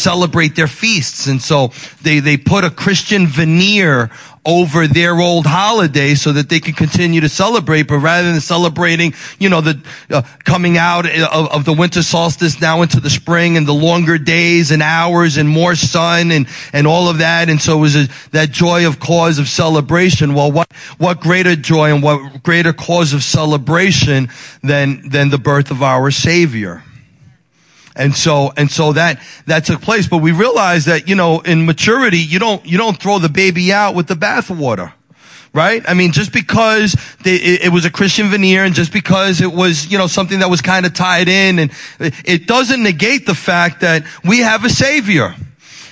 celebrate their feasts. And so they, they put a Christian veneer over their old holiday so that they can continue to celebrate. But rather than celebrating, you know, the uh, coming out of, of, the winter solstice now into the spring and the longer days and hours and more sun and, and all of that. And so it was a, that joy of cause of celebration. Well, what, what greater joy and what greater cause of celebration than, than the birth of our Savior? And so, and so that, that took place. But we realized that, you know, in maturity, you don't, you don't throw the baby out with the bathwater. Right? I mean, just because they, it, it, was a Christian veneer and just because it was, you know, something that was kind of tied in and it doesn't negate the fact that we have a savior.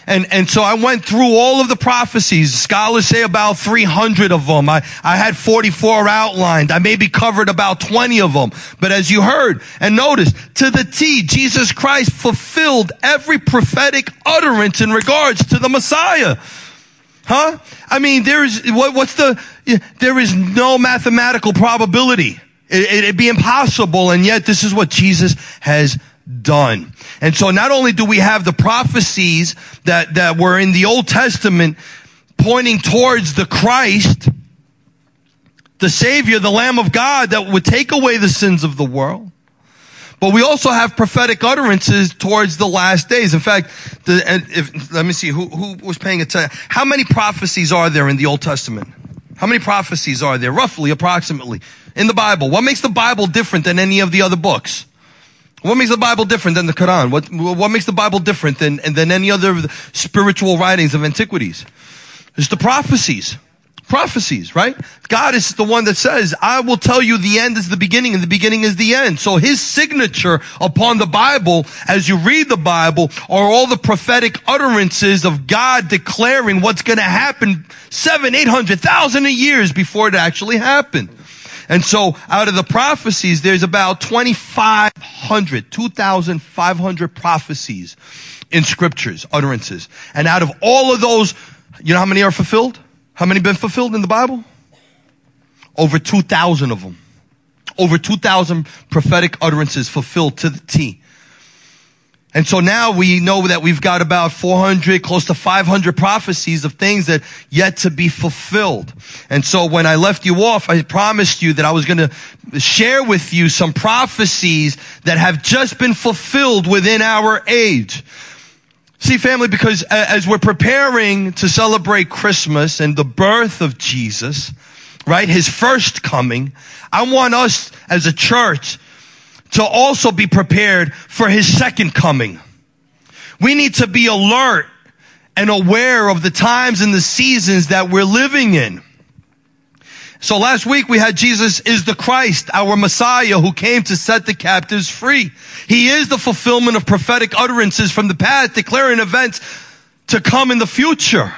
And, and so I went through all of the prophecies. Scholars say about 300 of them. I, I had 44 outlined. I maybe covered about 20 of them. But as you heard and noticed, to the T, Jesus Christ fulfilled every prophetic utterance in regards to the Messiah. Huh? I mean, there is, what, what's the, there is no mathematical probability. It, it'd be impossible. And yet this is what Jesus has done. And so not only do we have the prophecies that, that were in the Old Testament pointing towards the Christ, the Savior, the Lamb of God that would take away the sins of the world. But we also have prophetic utterances towards the last days. In fact, the, if, let me see, who, who was paying attention? How many prophecies are there in the Old Testament? How many prophecies are there, roughly, approximately, in the Bible? What makes the Bible different than any of the other books? What makes the Bible different than the Quran? What, what makes the Bible different than, than any other spiritual writings of antiquities? It's the prophecies. Prophecies, right? God is the one that says, I will tell you the end is the beginning and the beginning is the end. So his signature upon the Bible, as you read the Bible, are all the prophetic utterances of God declaring what's going to happen seven, eight hundred thousand years before it actually happened. And so out of the prophecies, there's about 2,500, 2,500 prophecies in scriptures, utterances. And out of all of those, you know how many are fulfilled? How many been fulfilled in the Bible? Over 2,000 of them. Over 2,000 prophetic utterances fulfilled to the T. And so now we know that we've got about 400, close to 500 prophecies of things that yet to be fulfilled. And so when I left you off, I promised you that I was going to share with you some prophecies that have just been fulfilled within our age. See, family, because as we're preparing to celebrate Christmas and the birth of Jesus, right, his first coming, I want us as a church to also be prepared for his second coming. We need to be alert and aware of the times and the seasons that we're living in. So last week we had Jesus is the Christ, our Messiah who came to set the captives free. He is the fulfillment of prophetic utterances from the past declaring events to come in the future.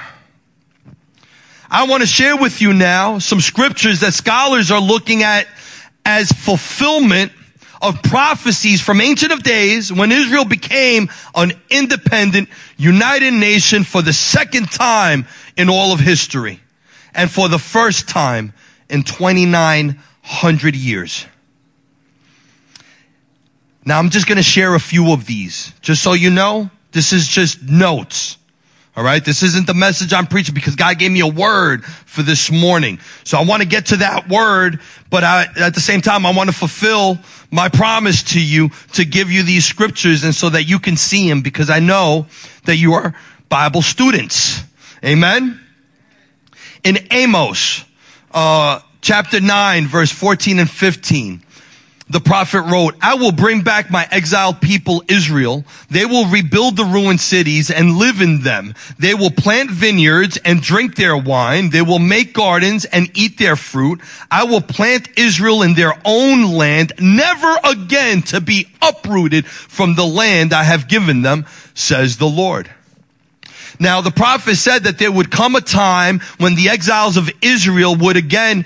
I want to share with you now some scriptures that scholars are looking at as fulfillment of prophecies from ancient of days when Israel became an independent, united nation for the second time in all of history and for the first time in 2,900 years. Now I'm just going to share a few of these just so you know. This is just notes. All right. This isn't the message I'm preaching because God gave me a word for this morning. So I want to get to that word, but I, at the same time, I want to fulfill my promise to you to give you these scriptures and so that you can see them because I know that you are Bible students. Amen. In Amos, uh, chapter 9, verse 14 and 15, the prophet wrote, I will bring back my exiled people Israel. They will rebuild the ruined cities and live in them. They will plant vineyards and drink their wine. They will make gardens and eat their fruit. I will plant Israel in their own land, never again to be uprooted from the land I have given them, says the Lord. Now the prophet said that there would come a time when the exiles of Israel would again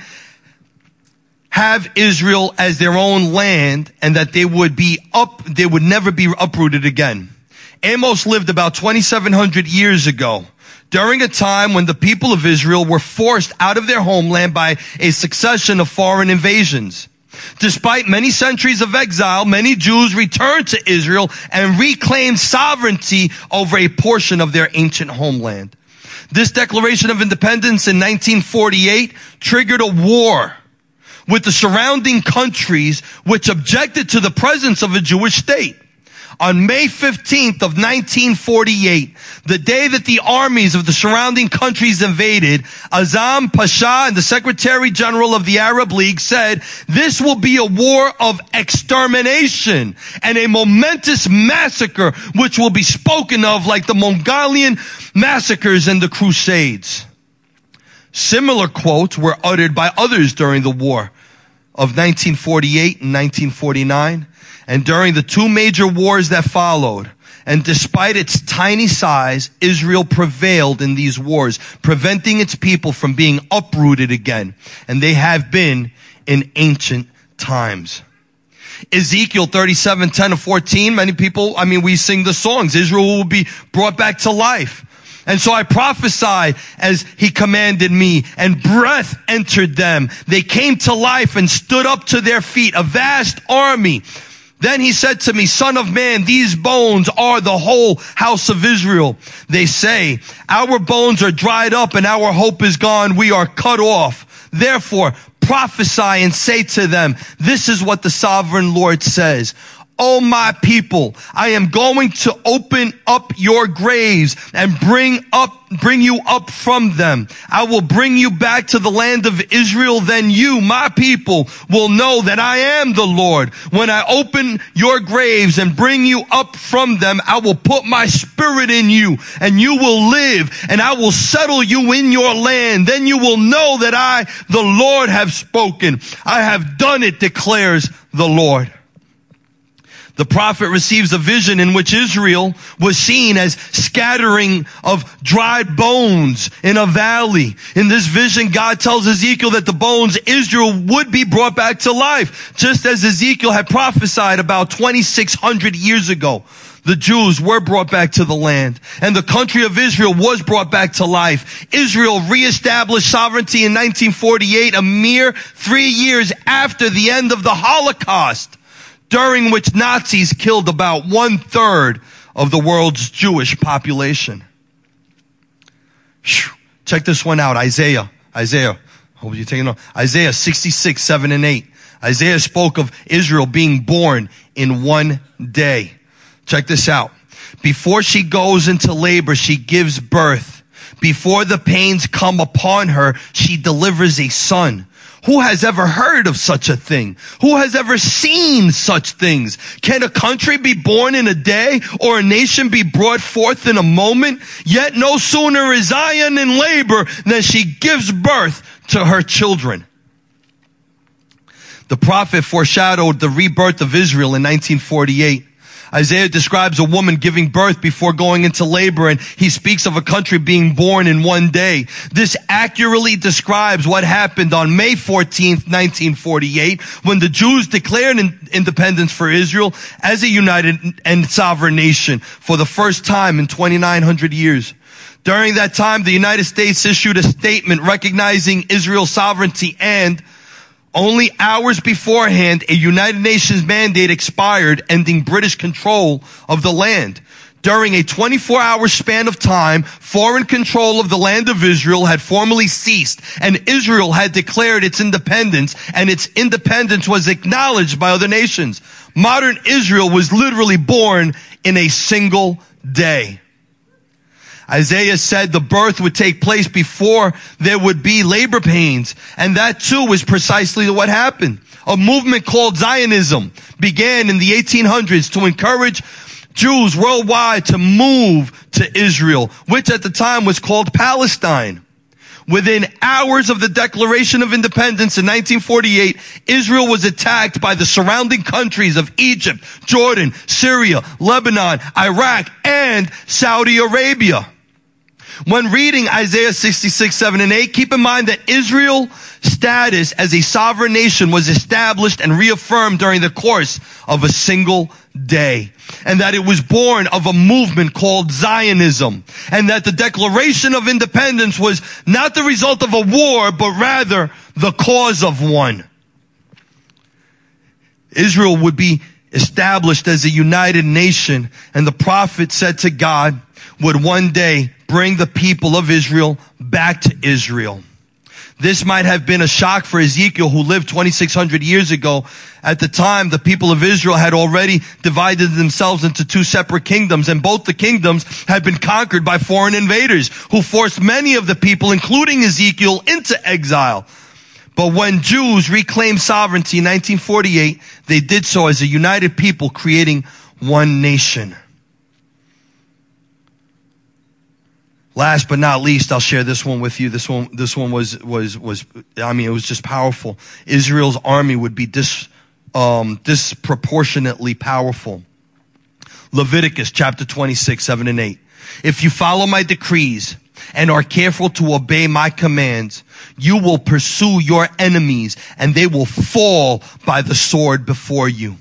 have Israel as their own land and that they would be up, they would never be uprooted again. Amos lived about 2700 years ago during a time when the people of Israel were forced out of their homeland by a succession of foreign invasions. Despite many centuries of exile, many Jews returned to Israel and reclaimed sovereignty over a portion of their ancient homeland. This Declaration of Independence in 1948 triggered a war with the surrounding countries which objected to the presence of a Jewish state on May 15th of 1948, the day that the armies of the surrounding countries invaded, Azzam Pasha and the Secretary General of the Arab League said, this will be a war of extermination and a momentous massacre which will be spoken of like the Mongolian massacres and the Crusades. Similar quotes were uttered by others during the war of 1948 and 1949 and during the two major wars that followed, and despite its tiny size, Israel prevailed in these wars, preventing its people from being uprooted again. And they have been in ancient times. Ezekiel 37, 10 to 14, many people, I mean, we sing the songs. Israel will be brought back to life. And so I prophesied as he commanded me and breath entered them. They came to life and stood up to their feet, a vast army then he said to me, son of man, these bones are the whole house of Israel. They say, our bones are dried up and our hope is gone. We are cut off. Therefore, prophesy and say to them, this is what the sovereign Lord says. Oh my people, I am going to open up your graves and bring up, bring you up from them. I will bring you back to the land of Israel. Then you, my people, will know that I am the Lord. When I open your graves and bring you up from them, I will put my spirit in you and you will live and I will settle you in your land. Then you will know that I, the Lord, have spoken. I have done it, declares the Lord. The prophet receives a vision in which Israel was seen as scattering of dried bones in a valley. In this vision, God tells Ezekiel that the bones Israel would be brought back to life, just as Ezekiel had prophesied about 2600 years ago. The Jews were brought back to the land and the country of Israel was brought back to life. Israel reestablished sovereignty in 1948, a mere three years after the end of the Holocaust during which Nazis killed about one third of the world's Jewish population. Check this one out. Isaiah. Isaiah. Hope you're taking note. Isaiah 66, 7 and 8. Isaiah spoke of Israel being born in one day. Check this out. Before she goes into labor, she gives birth. Before the pains come upon her, she delivers a son. Who has ever heard of such a thing? Who has ever seen such things? Can a country be born in a day or a nation be brought forth in a moment? Yet no sooner is Zion in labor than she gives birth to her children. The prophet foreshadowed the rebirth of Israel in 1948. Isaiah describes a woman giving birth before going into labor and he speaks of a country being born in one day. This accurately describes what happened on May 14th, 1948 when the Jews declared independence for Israel as a united and sovereign nation for the first time in 2900 years. During that time, the United States issued a statement recognizing Israel's sovereignty and only hours beforehand, a United Nations mandate expired, ending British control of the land. During a 24 hour span of time, foreign control of the land of Israel had formally ceased and Israel had declared its independence and its independence was acknowledged by other nations. Modern Israel was literally born in a single day. Isaiah said the birth would take place before there would be labor pains. And that too was precisely what happened. A movement called Zionism began in the 1800s to encourage Jews worldwide to move to Israel, which at the time was called Palestine. Within hours of the Declaration of Independence in 1948, Israel was attacked by the surrounding countries of Egypt, Jordan, Syria, Lebanon, Iraq, and Saudi Arabia. When reading Isaiah 66, 7 and 8, keep in mind that Israel's status as a sovereign nation was established and reaffirmed during the course of a single day. And that it was born of a movement called Zionism. And that the Declaration of Independence was not the result of a war, but rather the cause of one. Israel would be established as a united nation and the prophet said to God would one day bring the people of Israel back to Israel. This might have been a shock for Ezekiel who lived 2600 years ago. At the time, the people of Israel had already divided themselves into two separate kingdoms and both the kingdoms had been conquered by foreign invaders who forced many of the people, including Ezekiel, into exile. But when Jews reclaimed sovereignty in 1948, they did so as a united people creating one nation. Last but not least, I'll share this one with you. This one, this one was, was, was, I mean, it was just powerful. Israel's army would be dis, um, disproportionately powerful. Leviticus chapter 26, 7 and 8. If you follow my decrees and are careful to obey my commands, you will pursue your enemies and they will fall by the sword before you.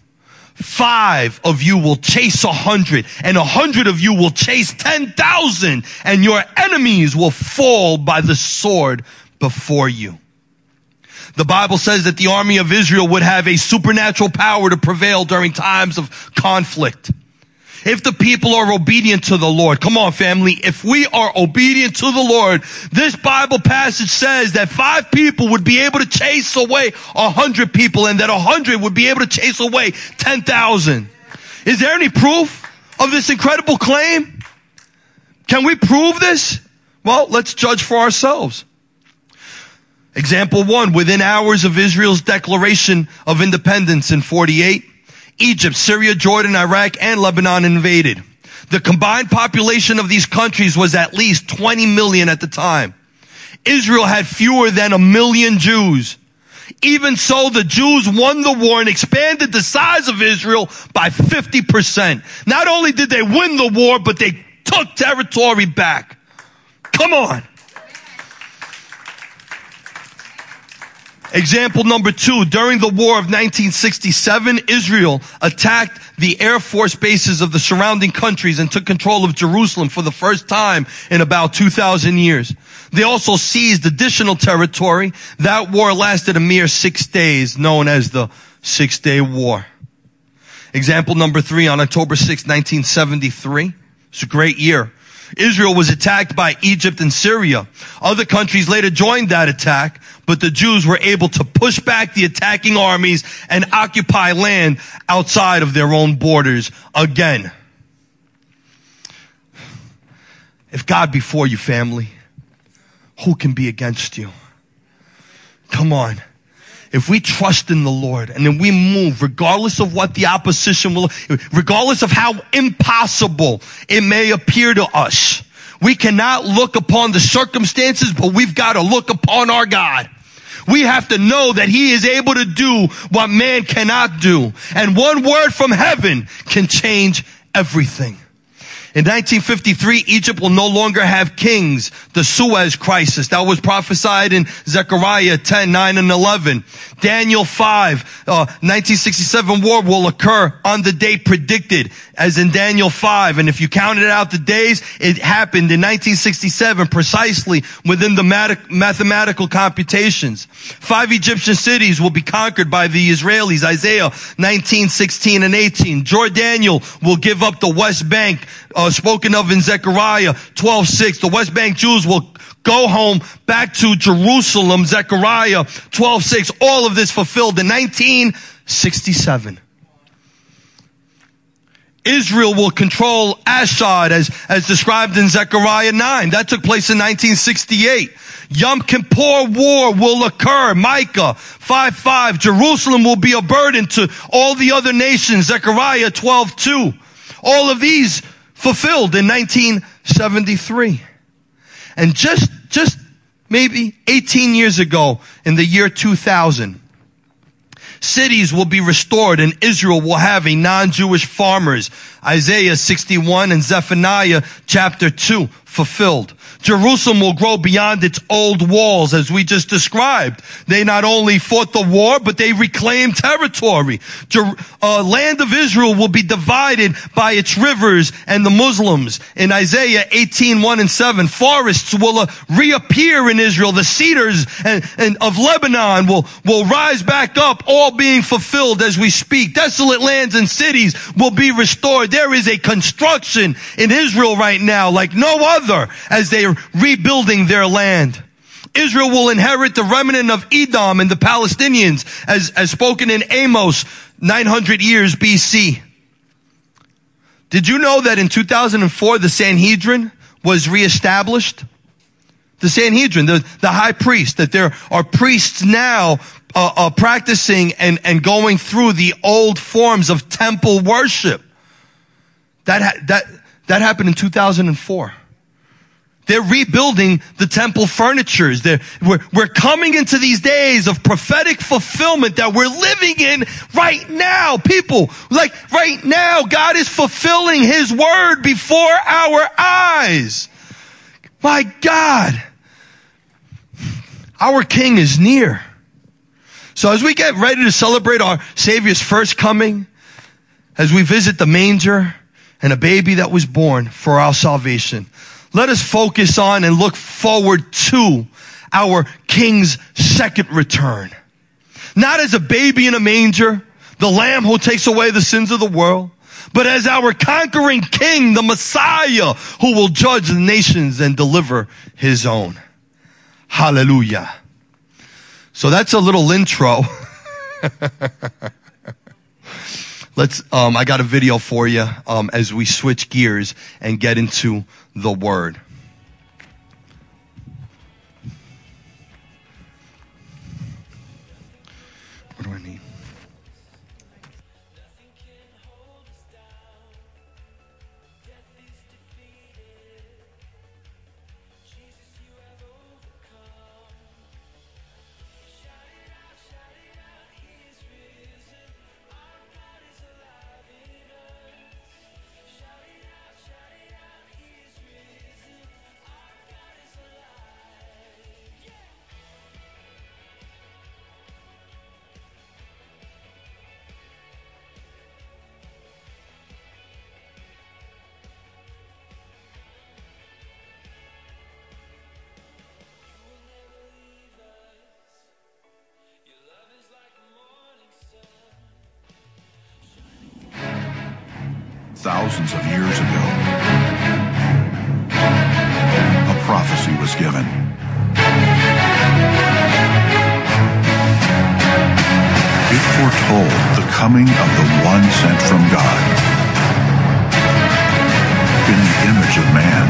Five of you will chase a hundred and a hundred of you will chase ten thousand and your enemies will fall by the sword before you. The Bible says that the army of Israel would have a supernatural power to prevail during times of conflict. If the people are obedient to the Lord, come on family, if we are obedient to the Lord, this Bible passage says that five people would be able to chase away a hundred people and that a hundred would be able to chase away 10,000. Is there any proof of this incredible claim? Can we prove this? Well, let's judge for ourselves. Example one, within hours of Israel's declaration of independence in 48, Egypt, Syria, Jordan, Iraq, and Lebanon invaded. The combined population of these countries was at least 20 million at the time. Israel had fewer than a million Jews. Even so, the Jews won the war and expanded the size of Israel by 50%. Not only did they win the war, but they took territory back. Come on. Example number two, during the war of 1967, Israel attacked the air force bases of the surrounding countries and took control of Jerusalem for the first time in about 2,000 years. They also seized additional territory. That war lasted a mere six days, known as the Six Day War. Example number three, on October 6, 1973. It's a great year. Israel was attacked by Egypt and Syria. Other countries later joined that attack, but the Jews were able to push back the attacking armies and occupy land outside of their own borders again. If God be for you, family, who can be against you? Come on. If we trust in the Lord and then we move regardless of what the opposition will, regardless of how impossible it may appear to us, we cannot look upon the circumstances, but we've got to look upon our God. We have to know that he is able to do what man cannot do. And one word from heaven can change everything. In 1953, Egypt will no longer have kings. The Suez crisis that was prophesied in Zechariah 10, 9, and 11. Daniel 5, uh, 1967 war will occur on the date predicted as in Daniel 5. And if you counted out the days, it happened in 1967 precisely within the mat- mathematical computations. Five Egyptian cities will be conquered by the Israelis. Isaiah 19, 16, and 18. Jordaniel will give up the West Bank uh, spoken of in Zechariah 12, 6. The West Bank Jews will go home back to Jerusalem. Zechariah 12, 6. All of this fulfilled in 1967. Israel will control Ashdod as, as described in Zechariah 9. That took place in 1968. Yom Kippur war will occur. Micah 5 5. Jerusalem will be a burden to all the other nations. Zechariah 12 2. All of these fulfilled in 1973. And just, just maybe 18 years ago in the year 2000, cities will be restored and Israel will have a non-Jewish farmers. Isaiah 61 and Zephaniah chapter 2 fulfilled. Jerusalem will grow beyond its old walls as we just described. They not only fought the war, but they reclaimed territory. Jer- uh, land of Israel will be divided by its rivers and the Muslims. In Isaiah 18, 1 and 7, forests will uh, reappear in Israel. The cedars and, and of Lebanon will, will rise back up, all being fulfilled as we speak. Desolate lands and cities will be restored. There is a construction in Israel right now like no other as they rebuilding their land. Israel will inherit the remnant of Edom and the Palestinians as, as spoken in Amos 900 years BC. Did you know that in 2004 the Sanhedrin was reestablished? The Sanhedrin, the, the high priest, that there are priests now uh, uh, practicing and, and going through the old forms of temple worship. That, ha- that, that happened in 2004. They're rebuilding the temple furnitures. We're, we're coming into these days of prophetic fulfillment that we're living in right now. People, like right now, God is fulfilling His word before our eyes. My God. Our King is near. So as we get ready to celebrate our Savior's first coming, as we visit the manger and a baby that was born for our salvation, let us focus on and look forward to our King's second return. Not as a baby in a manger, the lamb who takes away the sins of the world, but as our conquering King, the Messiah who will judge the nations and deliver his own. Hallelujah. So that's a little intro. Let's, um, I got a video for you, um, as we switch gears and get into the word. Thousands of years ago, a prophecy was given. It foretold the coming of the one sent from God in the image of man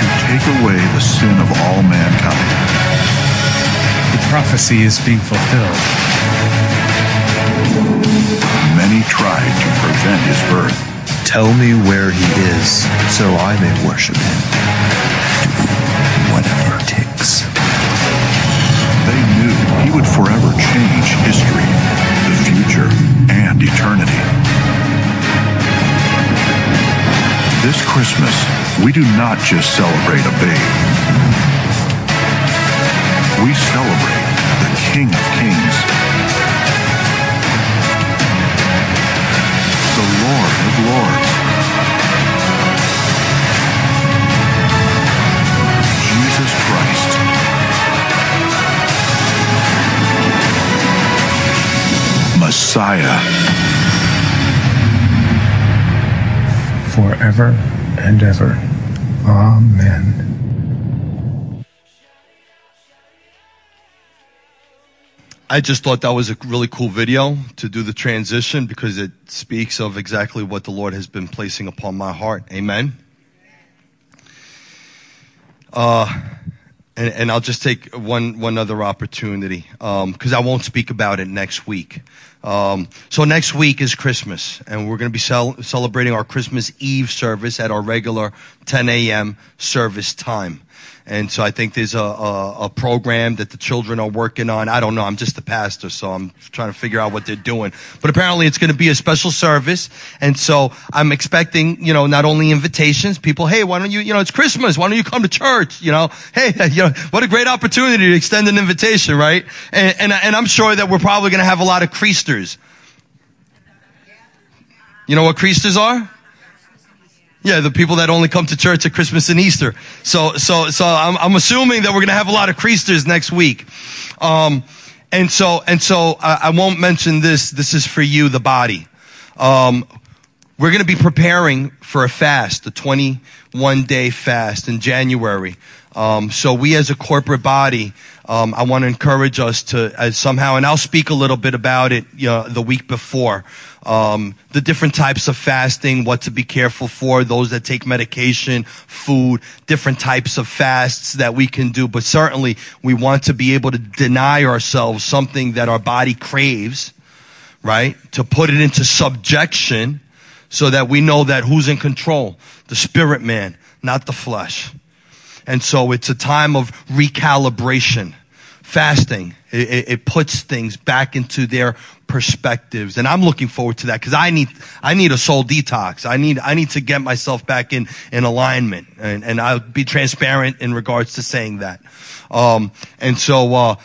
to take away the sin of all mankind. The prophecy is being fulfilled. Many tried to prevent his birth. Tell me where he is, so I may worship him. Whatever it takes. They knew he would forever change history, the future, and eternity. This Christmas, we do not just celebrate a babe. We celebrate the King of Kings, Lord. Jesus Christ. Messiah. forever and ever. Amen. I just thought that was a really cool video to do the transition because it speaks of exactly what the Lord has been placing upon my heart. Amen. Uh, and, and I'll just take one, one other opportunity, um, cause I won't speak about it next week. Um, so next week is Christmas, and we're going to be cel- celebrating our Christmas Eve service at our regular 10 a.m. service time. And so I think there's a, a, a, program that the children are working on. I don't know. I'm just the pastor, so I'm trying to figure out what they're doing. But apparently it's going to be a special service. And so I'm expecting, you know, not only invitations, people, hey, why don't you, you know, it's Christmas. Why don't you come to church? You know, hey, you know, what a great opportunity to extend an invitation, right? And, and, and I'm sure that we're probably going to have a lot of creasters. You know what creasters are? Yeah, the people that only come to church at Christmas and Easter. So, so, so I'm, I'm assuming that we're going to have a lot of creasters next week. Um, and so, and so I, I, won't mention this. This is for you, the body. Um, we're going to be preparing for a fast, a 21 day fast in January. Um, so we as a corporate body, um, I want to encourage us to uh, somehow, and I'll speak a little bit about it you know, the week before um, the different types of fasting, what to be careful for, those that take medication, food, different types of fasts that we can do. But certainly we want to be able to deny ourselves something that our body craves, right? To put it into subjection so that we know that who's in control? The spirit man, not the flesh. And so it's a time of recalibration fasting. It, it, puts things back into their perspectives. And I'm looking forward to that because I need, I need a soul detox. I need, I need to get myself back in, in alignment. And, and I'll be transparent in regards to saying that. Um, and so, uh,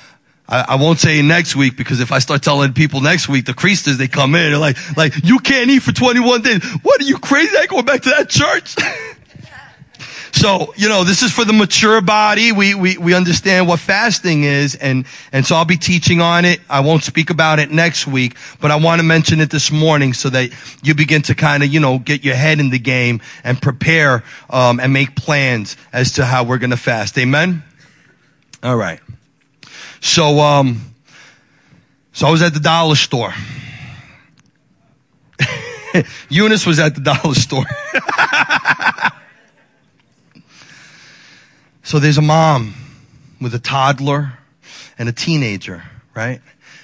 I, won't say next week because if I start telling people next week, the creasters, they come in, they're like, like, you can't eat for 21 days. What are you crazy? I going back to that church? So, you know, this is for the mature body. We, we, we understand what fasting is and, and so I'll be teaching on it. I won't speak about it next week, but I want to mention it this morning so that you begin to kind of, you know, get your head in the game and prepare, um, and make plans as to how we're going to fast. Amen? All right. So, um, so I was at the dollar store. Eunice was at the dollar store. So there's a mom with a toddler and a teenager, right?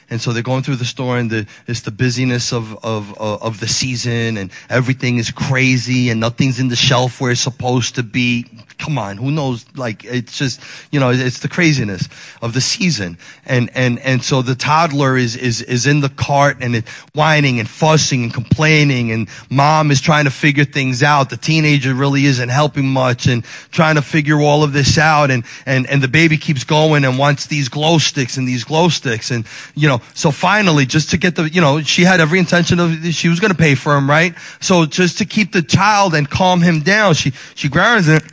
And so they're going through the store and the, it's the busyness of, of, of the season and everything is crazy and nothing's in the shelf where it's supposed to be come on, who knows? Like, it's just, you know, it's the craziness of the season. And, and, and so the toddler is, is, is in the cart and it, whining and fussing and complaining and mom is trying to figure things out. The teenager really isn't helping much and trying to figure all of this out. And, and, and the baby keeps going and wants these glow sticks and these glow sticks. And, you know, so finally, just to get the, you know, she had every intention of, she was going to pay for him, right? So just to keep the child and calm him down, she, she grabs it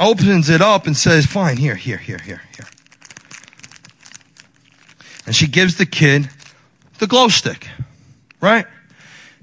opens it up and says, fine, here, here, here, here, here. And she gives the kid the glow stick, right?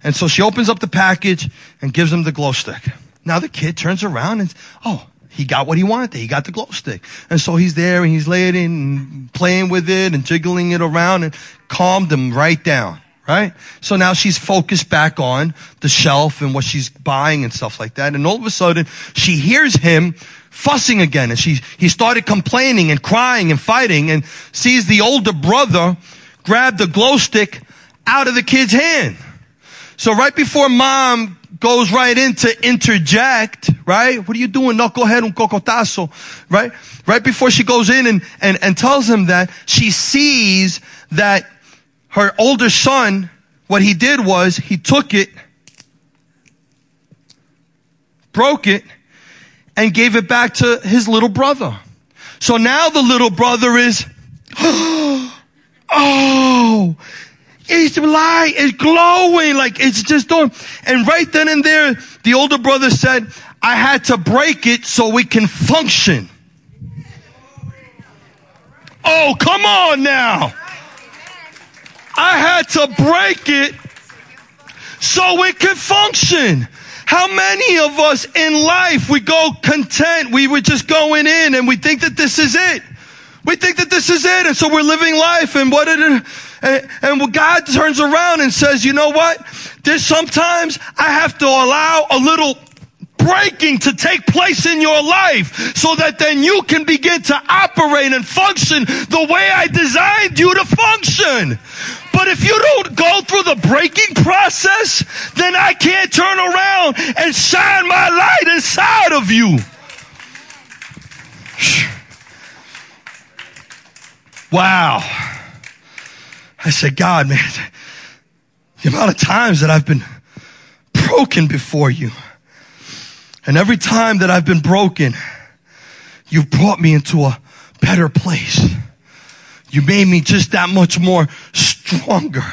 And so she opens up the package and gives him the glow stick. Now the kid turns around and, oh, he got what he wanted. He got the glow stick. And so he's there and he's laying and playing with it and jiggling it around and calmed him right down right? So now she's focused back on the shelf and what she's buying and stuff like that. And all of a sudden she hears him fussing again and she, he started complaining and crying and fighting and sees the older brother grab the glow stick out of the kid's hand. So right before mom goes right in to interject, right? What are you doing? Knucklehead un cocotazo, right? Right before she goes in and, and, and tells him that, she sees that her older son, what he did was he took it, broke it, and gave it back to his little brother. So now the little brother is, oh, it's light, it's glowing, like it's just doing. And right then and there, the older brother said, I had to break it so we can function. Oh, come on now. I had to break it so it could function. How many of us in life, we go content, we were just going in and we think that this is it. We think that this is it. And so we're living life and what it, and, and God turns around and says, you know what? There's sometimes I have to allow a little breaking to take place in your life so that then you can begin to operate and function the way I designed you to function. But if you don't go through the breaking process, then I can't turn around and shine my light inside of you. Wow. I said, God, man, the amount of times that I've been broken before you. And every time that I've been broken, you've brought me into a better place. You made me just that much more stronger.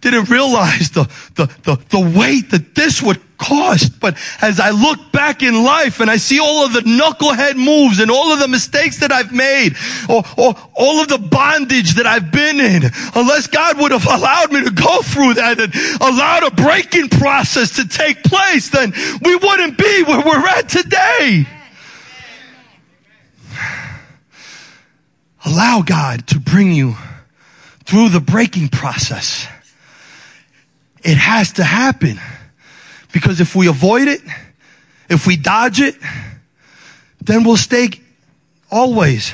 Didn't realize the, the, the, the weight that this would cost. But as I look back in life and I see all of the knucklehead moves and all of the mistakes that I've made or, or all of the bondage that I've been in, unless God would have allowed me to go through that and allowed a breaking process to take place, then we wouldn't be where we're at today. Allow God to bring you through the breaking process. It has to happen. Because if we avoid it, if we dodge it, then we'll stay always.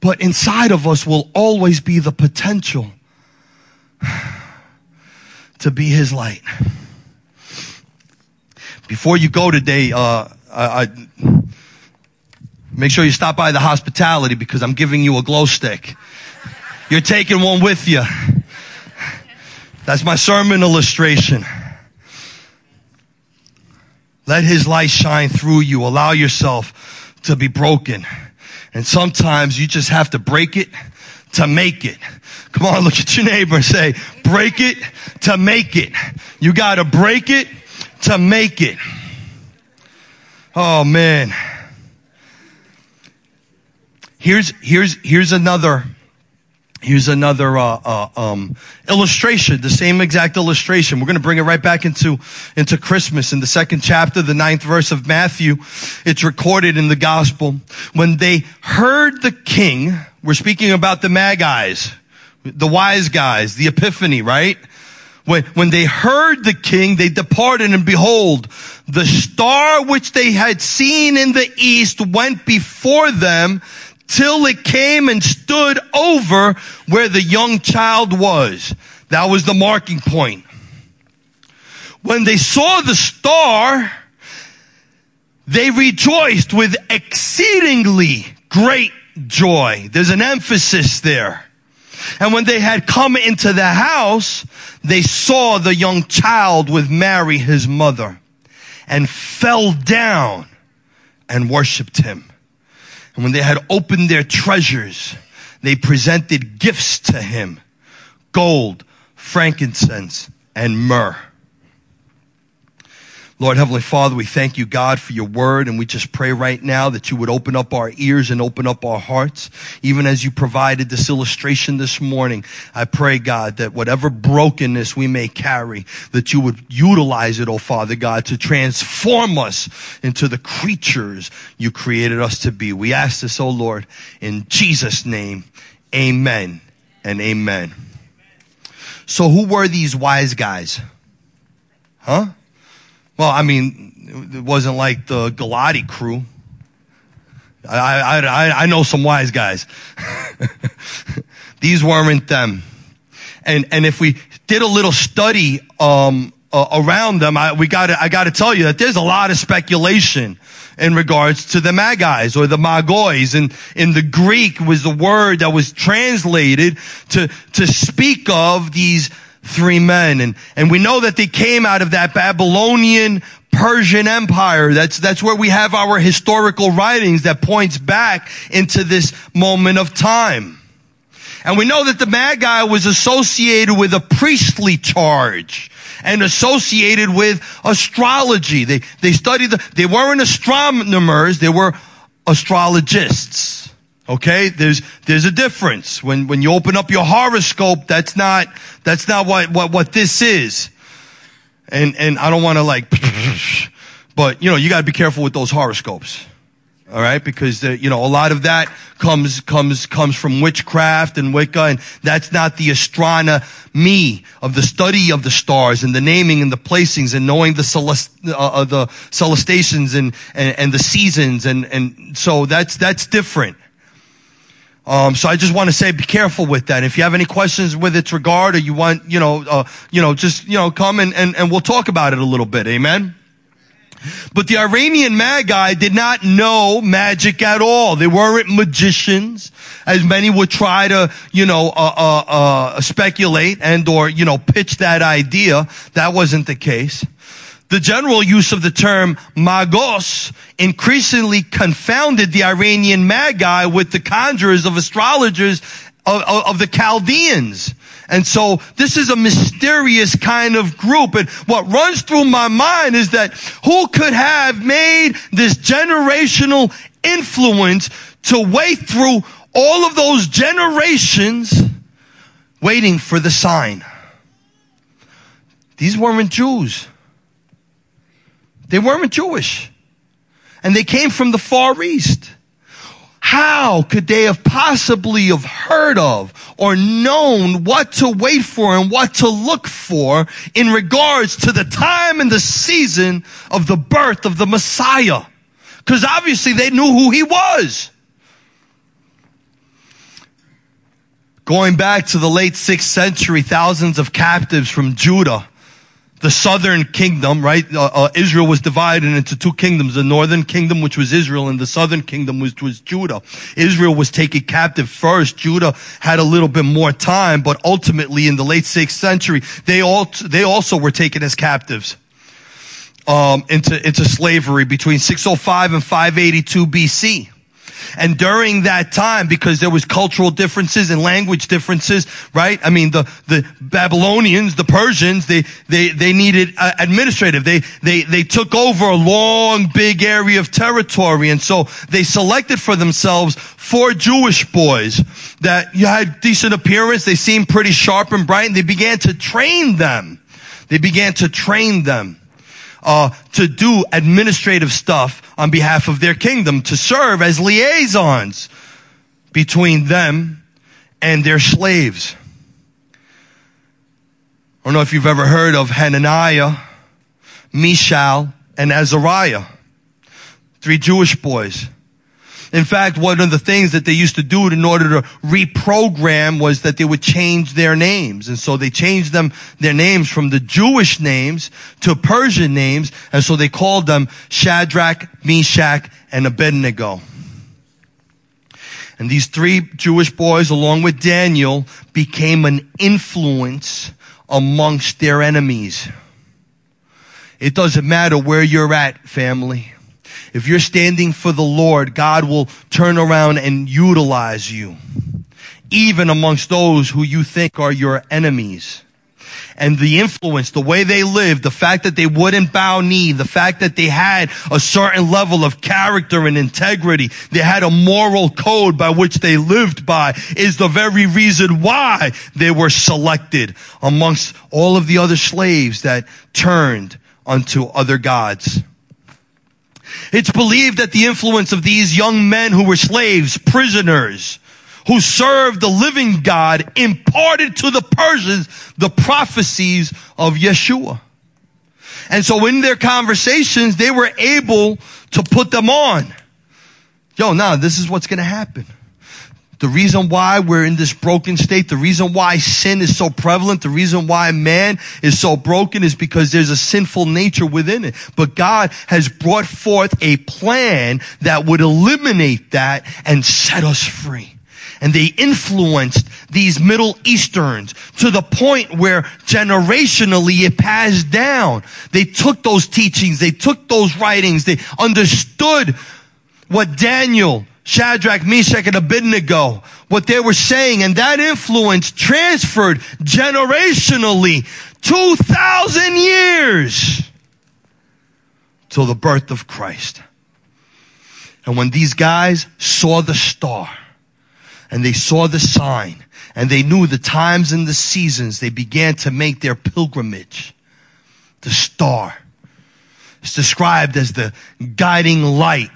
But inside of us will always be the potential to be His light. Before you go today, uh, I, I Make sure you stop by the hospitality because I'm giving you a glow stick. You're taking one with you. That's my sermon illustration. Let his light shine through you. Allow yourself to be broken. And sometimes you just have to break it to make it. Come on, look at your neighbor and say, break it to make it. You gotta break it to make it. Oh man. Here's, here's, here's another, here's another, uh, uh, um, illustration, the same exact illustration. We're going to bring it right back into, into Christmas in the second chapter, the ninth verse of Matthew. It's recorded in the gospel. When they heard the king, we're speaking about the Magi's, the wise guys, the epiphany, right? When, when they heard the king, they departed and behold, the star which they had seen in the east went before them till it came and stood over where the young child was. That was the marking point. When they saw the star, they rejoiced with exceedingly great joy. There's an emphasis there. And when they had come into the house, they saw the young child with Mary, his mother, and fell down and worshiped him. And when they had opened their treasures, they presented gifts to him gold, frankincense, and myrrh. Lord Heavenly Father, we thank you, God, for your word, and we just pray right now that you would open up our ears and open up our hearts. Even as you provided this illustration this morning, I pray, God, that whatever brokenness we may carry, that you would utilize it, oh Father God, to transform us into the creatures you created us to be. We ask this, oh Lord, in Jesus' name, amen and amen. So who were these wise guys? Huh? Well, I mean, it wasn't like the Galati crew. I, I, I, know some wise guys. These weren't them. And, and if we did a little study, um, uh, around them, I, we gotta, I gotta tell you that there's a lot of speculation in regards to the Magi's or the Magois. And in the Greek was the word that was translated to, to speak of these three men. And, and we know that they came out of that Babylonian Persian Empire. That's, that's where we have our historical writings that points back into this moment of time. And we know that the Magi was associated with a priestly charge and associated with astrology. They, they studied the, they weren't astronomers, they were astrologists. Okay, there's there's a difference. When when you open up your horoscope, that's not that's not what what what this is. And and I don't want to like, but you know you got to be careful with those horoscopes. All right, because the, you know a lot of that comes comes comes from witchcraft and Wicca, and that's not the astronomy of the study of the stars and the naming and the placings and knowing the celest uh, uh the celestations and, and and the seasons and and so that's that's different. Um, so I just want to say, be careful with that. If you have any questions with its regard, or you want, you know, uh, you know, just you know, come and, and and we'll talk about it a little bit. Amen. But the Iranian Magi did not know magic at all. They weren't magicians, as many would try to, you know, uh, uh, uh, speculate and or, you know, pitch that idea. That wasn't the case. The general use of the term magos increasingly confounded the Iranian magi with the conjurers of astrologers of, of, of the Chaldeans. And so this is a mysterious kind of group. And what runs through my mind is that who could have made this generational influence to wait through all of those generations waiting for the sign? These weren't Jews. They weren't Jewish. And they came from the Far East. How could they have possibly have heard of or known what to wait for and what to look for in regards to the time and the season of the birth of the Messiah? Because obviously they knew who he was. Going back to the late sixth century, thousands of captives from Judah the southern kingdom, right? Uh, uh, Israel was divided into two kingdoms, the northern kingdom, which was Israel, and the southern kingdom, which was Judah. Israel was taken captive first. Judah had a little bit more time, but ultimately in the late sixth century, they all, they also were taken as captives. Um, into, into slavery between 605 and 582 BC. And during that time, because there was cultural differences and language differences, right? I mean, the, the Babylonians, the Persians, they, they, they needed uh, administrative. They, they, they took over a long, big area of territory. And so they selected for themselves four Jewish boys that you had decent appearance. They seemed pretty sharp and bright and they began to train them. They began to train them uh, to do administrative stuff on behalf of their kingdom, to serve as liaisons between them and their slaves. I don't know if you've ever heard of Hananiah, Mishael, and Azariah. Three Jewish boys in fact, one of the things that they used to do in order to reprogram was that they would change their names. And so they changed them, their names from the Jewish names to Persian names. And so they called them Shadrach, Meshach, and Abednego. And these three Jewish boys, along with Daniel, became an influence amongst their enemies. It doesn't matter where you're at, family. If you're standing for the Lord, God will turn around and utilize you, even amongst those who you think are your enemies. And the influence, the way they lived, the fact that they wouldn't bow knee, the fact that they had a certain level of character and integrity, they had a moral code by which they lived by, is the very reason why they were selected amongst all of the other slaves that turned unto other gods. It's believed that the influence of these young men who were slaves, prisoners, who served the living God imparted to the Persians the prophecies of Yeshua. And so in their conversations, they were able to put them on. Yo, now this is what's going to happen. The reason why we're in this broken state, the reason why sin is so prevalent, the reason why man is so broken is because there's a sinful nature within it. But God has brought forth a plan that would eliminate that and set us free and they influenced these Middle Easterns to the point where generationally it passed down. They took those teachings, they took those writings, they understood what Daniel Shadrach, Meshach, and Abednego, what they were saying, and that influence transferred generationally 2,000 years till the birth of Christ. And when these guys saw the star and they saw the sign and they knew the times and the seasons, they began to make their pilgrimage. The star is described as the guiding light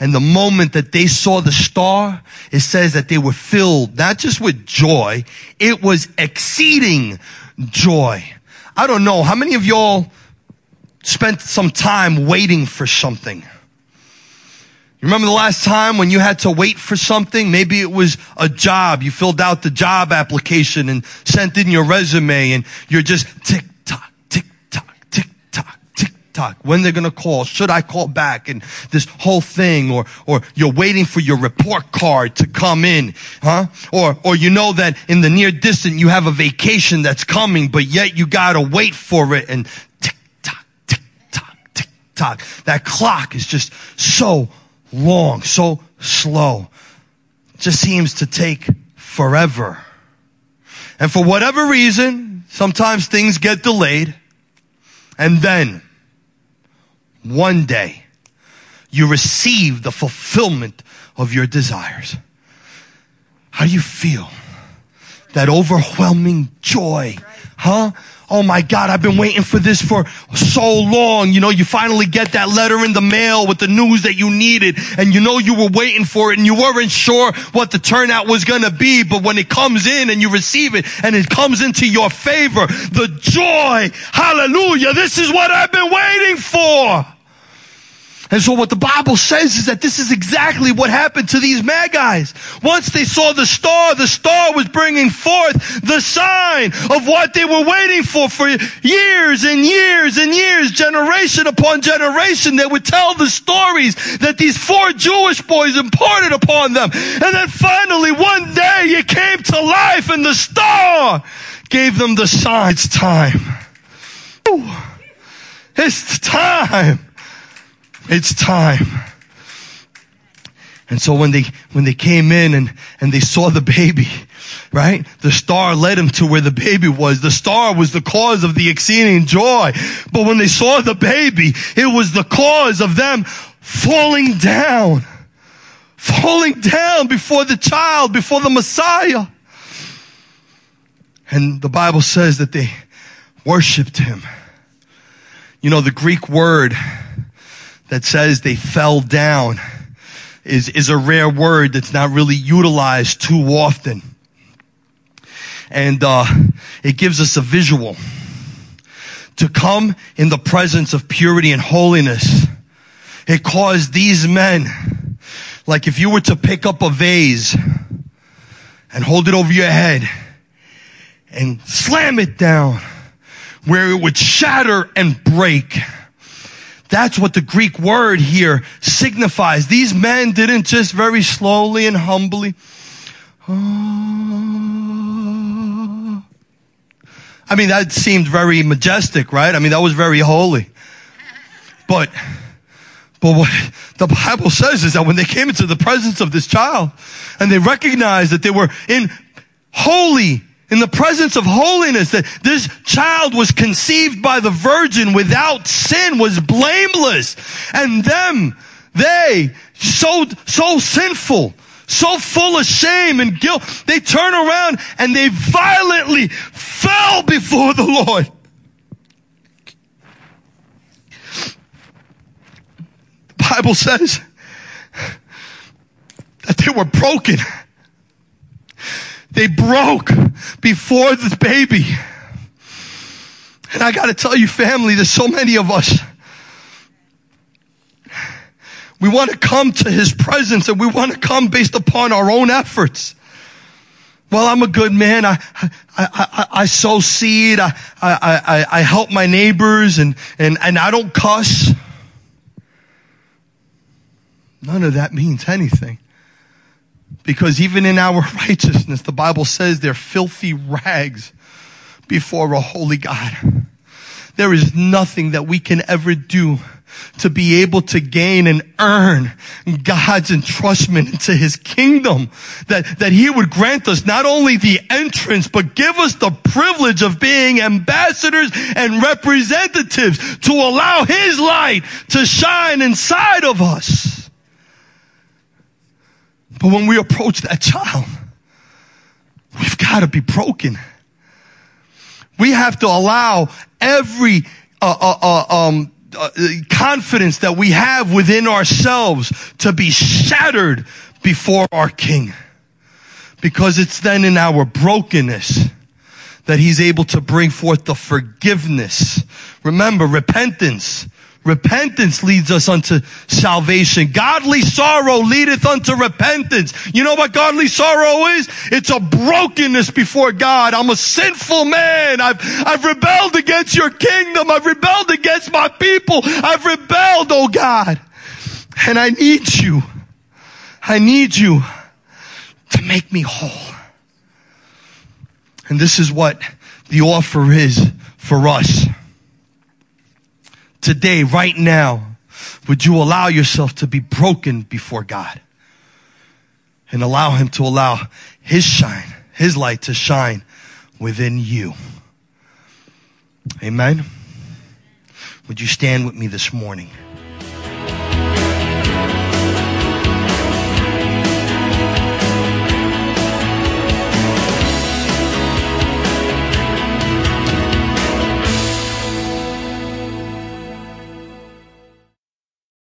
and the moment that they saw the star, it says that they were filled not just with joy, it was exceeding joy. I don't know. How many of y'all spent some time waiting for something? You remember the last time when you had to wait for something? Maybe it was a job. You filled out the job application and sent in your resume and you're just tick tick tock. When they're going to call? Should I call back? And this whole thing or, or you're waiting for your report card to come in, huh? Or, or you know that in the near distant you have a vacation that's coming, but yet you got to wait for it and tick tock, tick tock, tick tock. That clock is just so long, so slow. It just seems to take forever. And for whatever reason, sometimes things get delayed. And then, one day, you receive the fulfillment of your desires. How do you feel? That overwhelming joy, huh? Oh my God, I've been waiting for this for so long. You know, you finally get that letter in the mail with the news that you needed and you know you were waiting for it and you weren't sure what the turnout was going to be. But when it comes in and you receive it and it comes into your favor, the joy, hallelujah, this is what I've been waiting for. And so what the Bible says is that this is exactly what happened to these Magi's. Once they saw the star, the star was bringing forth the sign of what they were waiting for for years and years and years, generation upon generation. They would tell the stories that these four Jewish boys imparted upon them. And then finally one day it came to life and the star gave them the sign. It's time. It's time. It's time. And so when they, when they came in and, and they saw the baby, right? The star led them to where the baby was. The star was the cause of the exceeding joy. But when they saw the baby, it was the cause of them falling down. Falling down before the child, before the Messiah. And the Bible says that they worshiped him. You know, the Greek word that says they fell down is, is a rare word that's not really utilized too often. And, uh, it gives us a visual. To come in the presence of purity and holiness, it caused these men, like if you were to pick up a vase and hold it over your head and slam it down where it would shatter and break. That's what the Greek word here signifies. These men didn't just very slowly and humbly. Ah. I mean, that seemed very majestic, right? I mean, that was very holy. But, but what the Bible says is that when they came into the presence of this child and they recognized that they were in holy in the presence of holiness that this child was conceived by the virgin without sin was blameless. And them they so so sinful so full of shame and guilt they turn around and they violently fell before the lord. The bible says that they were broken they broke before the baby. And I gotta tell you family, there's so many of us. We want to come to his presence and we want to come based upon our own efforts. Well, I'm a good man. I, I, I, I sow seed. I, I, I, I help my neighbors and, and, and I don't cuss. None of that means anything. Because even in our righteousness, the Bible says they're filthy rags before a holy God. There is nothing that we can ever do to be able to gain and earn God's entrustment into his kingdom. That, that he would grant us not only the entrance, but give us the privilege of being ambassadors and representatives to allow his light to shine inside of us. But when we approach that child, we've got to be broken. We have to allow every uh, uh, uh, um, uh, confidence that we have within ourselves to be shattered before our King. Because it's then in our brokenness that He's able to bring forth the forgiveness. Remember, repentance Repentance leads us unto salvation. Godly sorrow leadeth unto repentance. You know what godly sorrow is? It's a brokenness before God. I'm a sinful man. I've, I've rebelled against your kingdom. I've rebelled against my people. I've rebelled, oh God. And I need you. I need you to make me whole. And this is what the offer is for us today, right now, would you allow yourself to be broken before God and allow Him to allow His shine, His light to shine within you? Amen. Would you stand with me this morning?